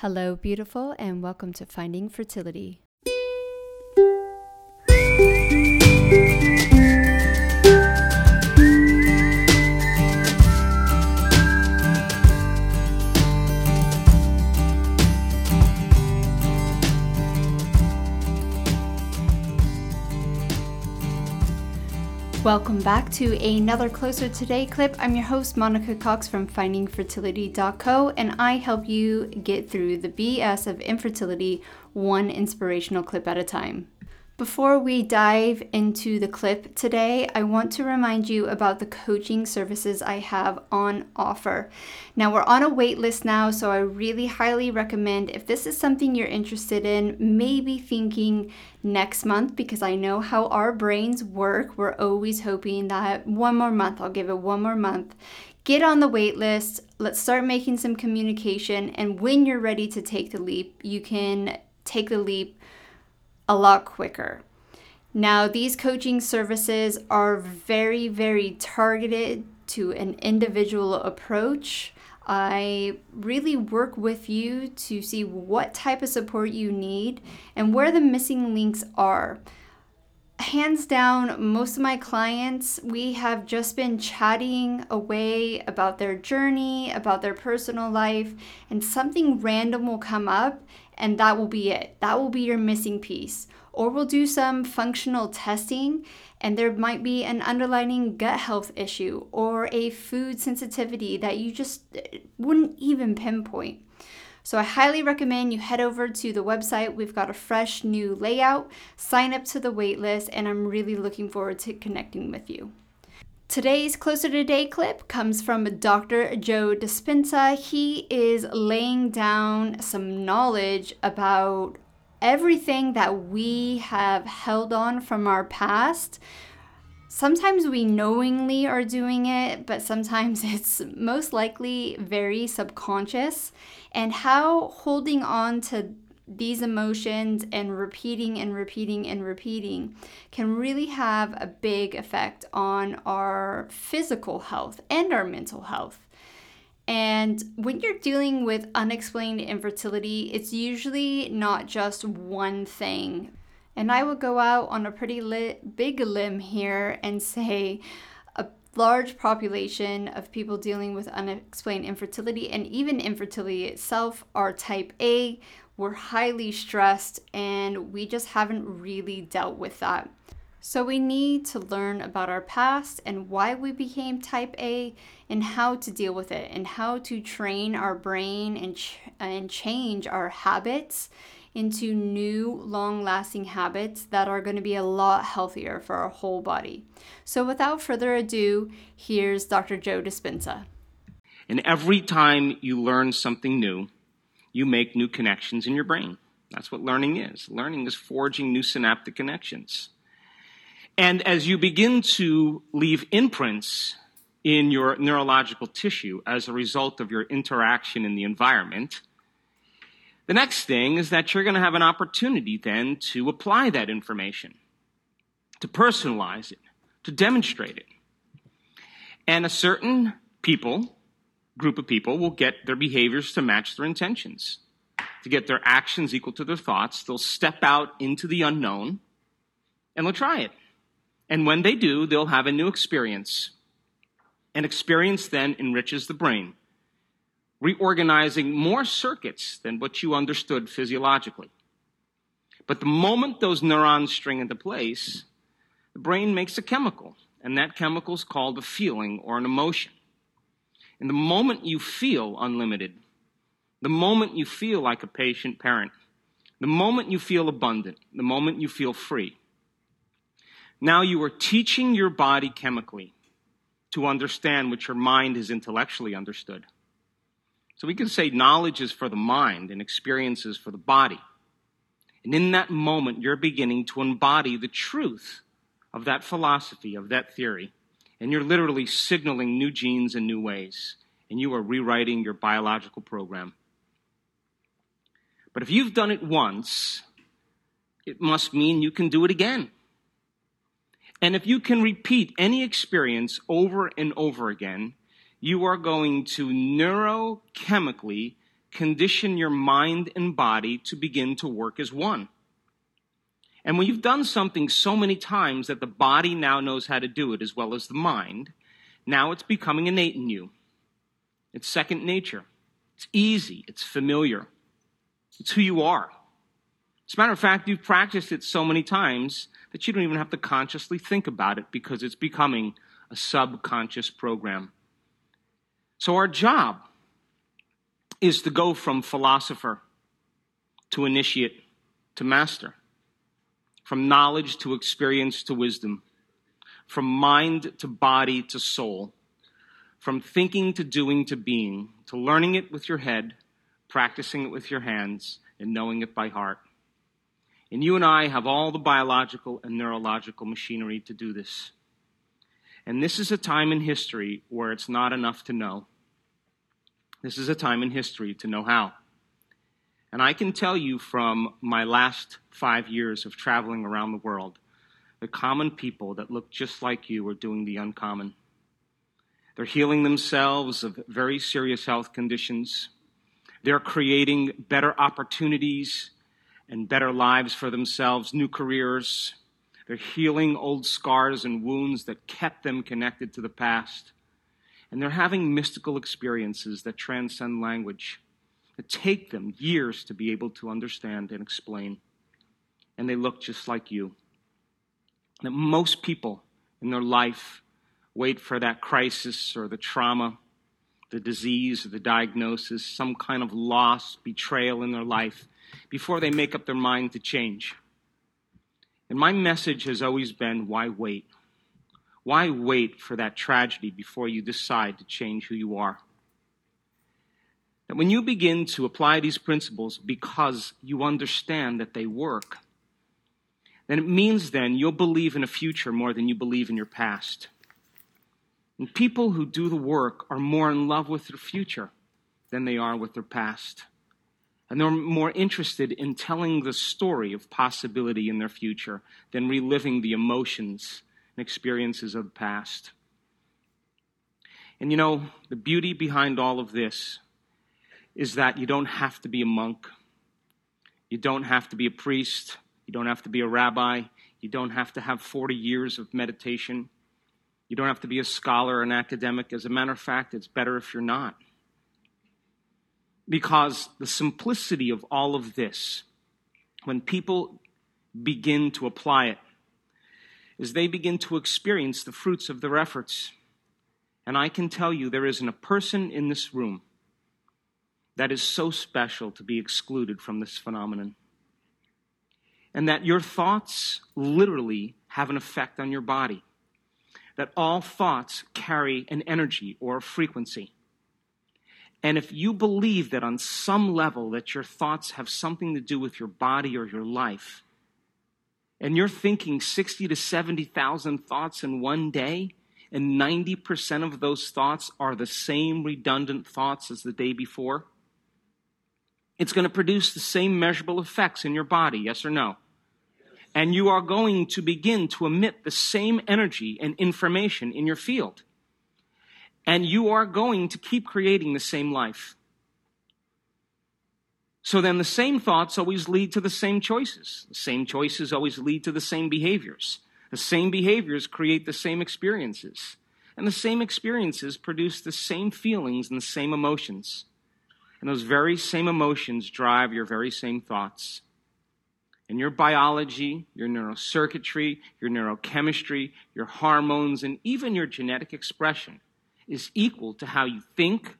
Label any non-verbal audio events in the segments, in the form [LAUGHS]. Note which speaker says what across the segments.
Speaker 1: Hello, beautiful, and welcome to Finding Fertility. Welcome back to another Closer Today clip. I'm your host, Monica Cox from FindingFertility.co, and I help you get through the BS of infertility one inspirational clip at a time. Before we dive into the clip today, I want to remind you about the coaching services I have on offer. Now, we're on a wait list now, so I really highly recommend if this is something you're interested in, maybe thinking next month because I know how our brains work. We're always hoping that one more month, I'll give it one more month. Get on the wait list. Let's start making some communication. And when you're ready to take the leap, you can take the leap a lot quicker. Now, these coaching services are very, very targeted to an individual approach. I really work with you to see what type of support you need and where the missing links are. Hands down, most of my clients, we have just been chatting away about their journey, about their personal life, and something random will come up and that will be it. That will be your missing piece. Or we'll do some functional testing and there might be an underlying gut health issue or a food sensitivity that you just uh, wouldn't even pinpoint. So I highly recommend you head over to the website. We've got a fresh new layout, sign up to the waitlist, and I'm really looking forward to connecting with you. Today's Closer to Day clip comes from Dr. Joe Dispenza. He is laying down some knowledge about everything that we have held on from our past. Sometimes we knowingly are doing it, but sometimes [LAUGHS] it's most likely very subconscious. And how holding on to these emotions and repeating and repeating and repeating can really have a big effect on our physical health and our mental health. And when you're dealing with unexplained infertility, it's usually not just one thing. And I would go out on a pretty li- big limb here and say a large population of people dealing with unexplained infertility and even infertility itself are type A, we're highly stressed and we just haven't really dealt with that. So, we need to learn about our past and why we became type A and how to deal with it and how to train our brain and, ch- and change our habits into new, long lasting habits that are going to be a lot healthier for our whole body. So, without further ado, here's Dr. Joe Dispenza.
Speaker 2: And every time you learn something new, you make new connections in your brain. That's what learning is. Learning is forging new synaptic connections. And as you begin to leave imprints in your neurological tissue as a result of your interaction in the environment, the next thing is that you're going to have an opportunity then to apply that information, to personalize it, to demonstrate it. And a certain people group of people will get their behaviors to match their intentions, to get their actions equal to their thoughts. They'll step out into the unknown and they'll try it. And when they do, they'll have a new experience. An experience then enriches the brain, reorganizing more circuits than what you understood physiologically. But the moment those neurons string into place, the brain makes a chemical, and that chemical is called a feeling or an emotion. And the moment you feel unlimited, the moment you feel like a patient parent, the moment you feel abundant, the moment you feel free, now you are teaching your body chemically to understand what your mind has intellectually understood. So we can say knowledge is for the mind and experiences for the body. And in that moment, you're beginning to embody the truth of that philosophy, of that theory and you're literally signaling new genes in new ways, and you are rewriting your biological program. But if you've done it once, it must mean you can do it again. And if you can repeat any experience over and over again, you are going to neurochemically condition your mind and body to begin to work as one. And when you've done something so many times that the body now knows how to do it as well as the mind, now it's becoming innate in you. It's second nature. It's easy. It's familiar. It's who you are. As a matter of fact, you've practiced it so many times that you don't even have to consciously think about it because it's becoming a subconscious program. So, our job is to go from philosopher to initiate to master, from knowledge to experience to wisdom, from mind to body to soul, from thinking to doing to being, to learning it with your head, practicing it with your hands, and knowing it by heart. And you and I have all the biological and neurological machinery to do this. And this is a time in history where it's not enough to know. This is a time in history to know how. And I can tell you from my last five years of traveling around the world, the common people that look just like you are doing the uncommon. They're healing themselves of very serious health conditions. They're creating better opportunities and better lives for themselves, new careers. They're healing old scars and wounds that kept them connected to the past. And they're having mystical experiences that transcend language, that take them years to be able to understand and explain. And they look just like you. That most people in their life wait for that crisis or the trauma, the disease or the diagnosis, some kind of loss, betrayal in their life before they make up their mind to change. And my message has always been why wait? Why wait for that tragedy before you decide to change who you are? That when you begin to apply these principles because you understand that they work, then it means then you'll believe in a future more than you believe in your past. And people who do the work are more in love with their future than they are with their past. And they're more interested in telling the story of possibility in their future than reliving the emotions and experiences of the past. And you know, the beauty behind all of this is that you don't have to be a monk. You don't have to be a priest. You don't have to be a rabbi. You don't have to have 40 years of meditation. You don't have to be a scholar, an academic. As a matter of fact, it's better if you're not because the simplicity of all of this, when people begin to apply it, is they begin to experience the fruits of their efforts. And I can tell you, there isn't a person in this room that is so special to be excluded from this phenomenon. And that your thoughts literally have an effect on your body. That all thoughts carry an energy or a frequency. And if you believe that on some level that your thoughts have something to do with your body or your life, and you're thinking 60 to 70,000 thoughts in one day, and 90% of those thoughts are the same redundant thoughts as the day before, it's going to produce the same measurable effects in your body, yes or no? And you are going to begin to emit the same energy and information in your field and you are going to keep creating the same life. So then the same thoughts always lead to the same choices. The same choices always lead to the same behaviors. The same behaviors create the same experiences. And the same experiences produce the same feelings and the same emotions. And those very same emotions drive your very same thoughts. And your biology, your neurocircuitry, your neurochemistry, your hormones, and even your genetic expression is equal to how you think,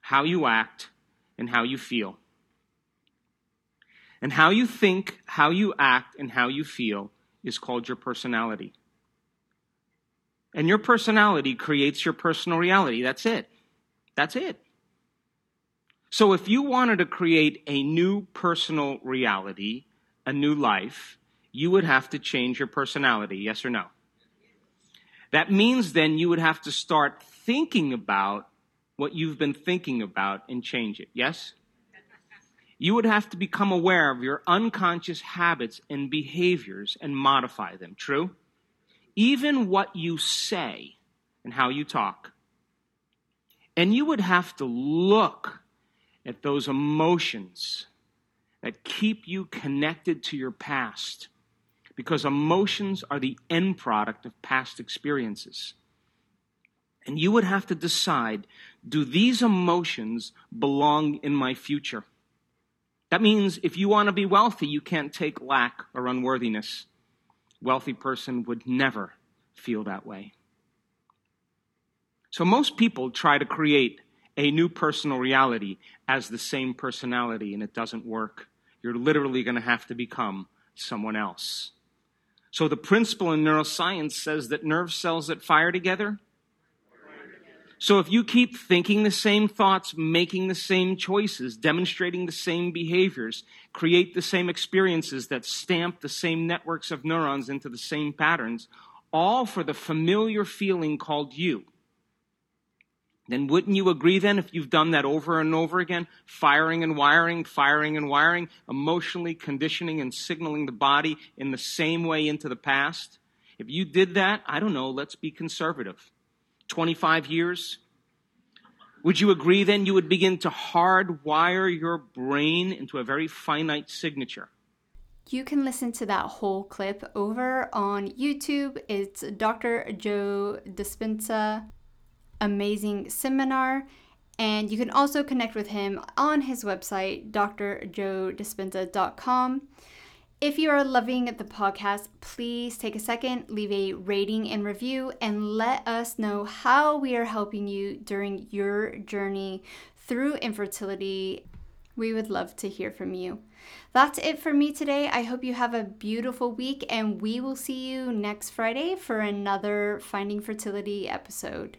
Speaker 2: how you act, and how you feel. And how you think, how you act, and how you feel is called your personality. And your personality creates your personal reality. That's it. That's it. So if you wanted to create a new personal reality, a new life, you would have to change your personality, yes or no? That means then you would have to start thinking about what you've been thinking about and change it. Yes? You would have to become aware of your unconscious habits and behaviors and modify them. True? Even what you say and how you talk. And you would have to look at those emotions that keep you connected to your past because emotions are the end product of past experiences. And you would have to decide do these emotions belong in my future? That means if you want to be wealthy, you can't take lack or unworthiness. Wealthy person would never feel that way. So most people try to create a new personal reality as the same personality, and it doesn't work. You're literally going to have to become someone else. So the principle in neuroscience says that nerve cells that fire together. So if you keep thinking the same thoughts, making the same choices, demonstrating the same behaviors, create the same experiences that stamp the same networks of neurons into the same patterns, all for the familiar feeling called you then wouldn't you agree then if you've done that over and over again, firing and wiring, firing and wiring, emotionally conditioning and signaling the body in the same way into the past? If you did that, I don't know, let's be conservative. 25 years? Would you agree then you would begin to hardwire your brain into a very finite signature?
Speaker 1: You can listen to that whole clip over on YouTube. It's Dr. Joe Dispenza amazing seminar. And you can also connect with him on his website, drjoedispenza.com. If you are loving the podcast, please take a second, leave a rating and review, and let us know how we are helping you during your journey through infertility. We would love to hear from you. That's it for me today. I hope you have a beautiful week, and we will see you next Friday for another Finding Fertility episode.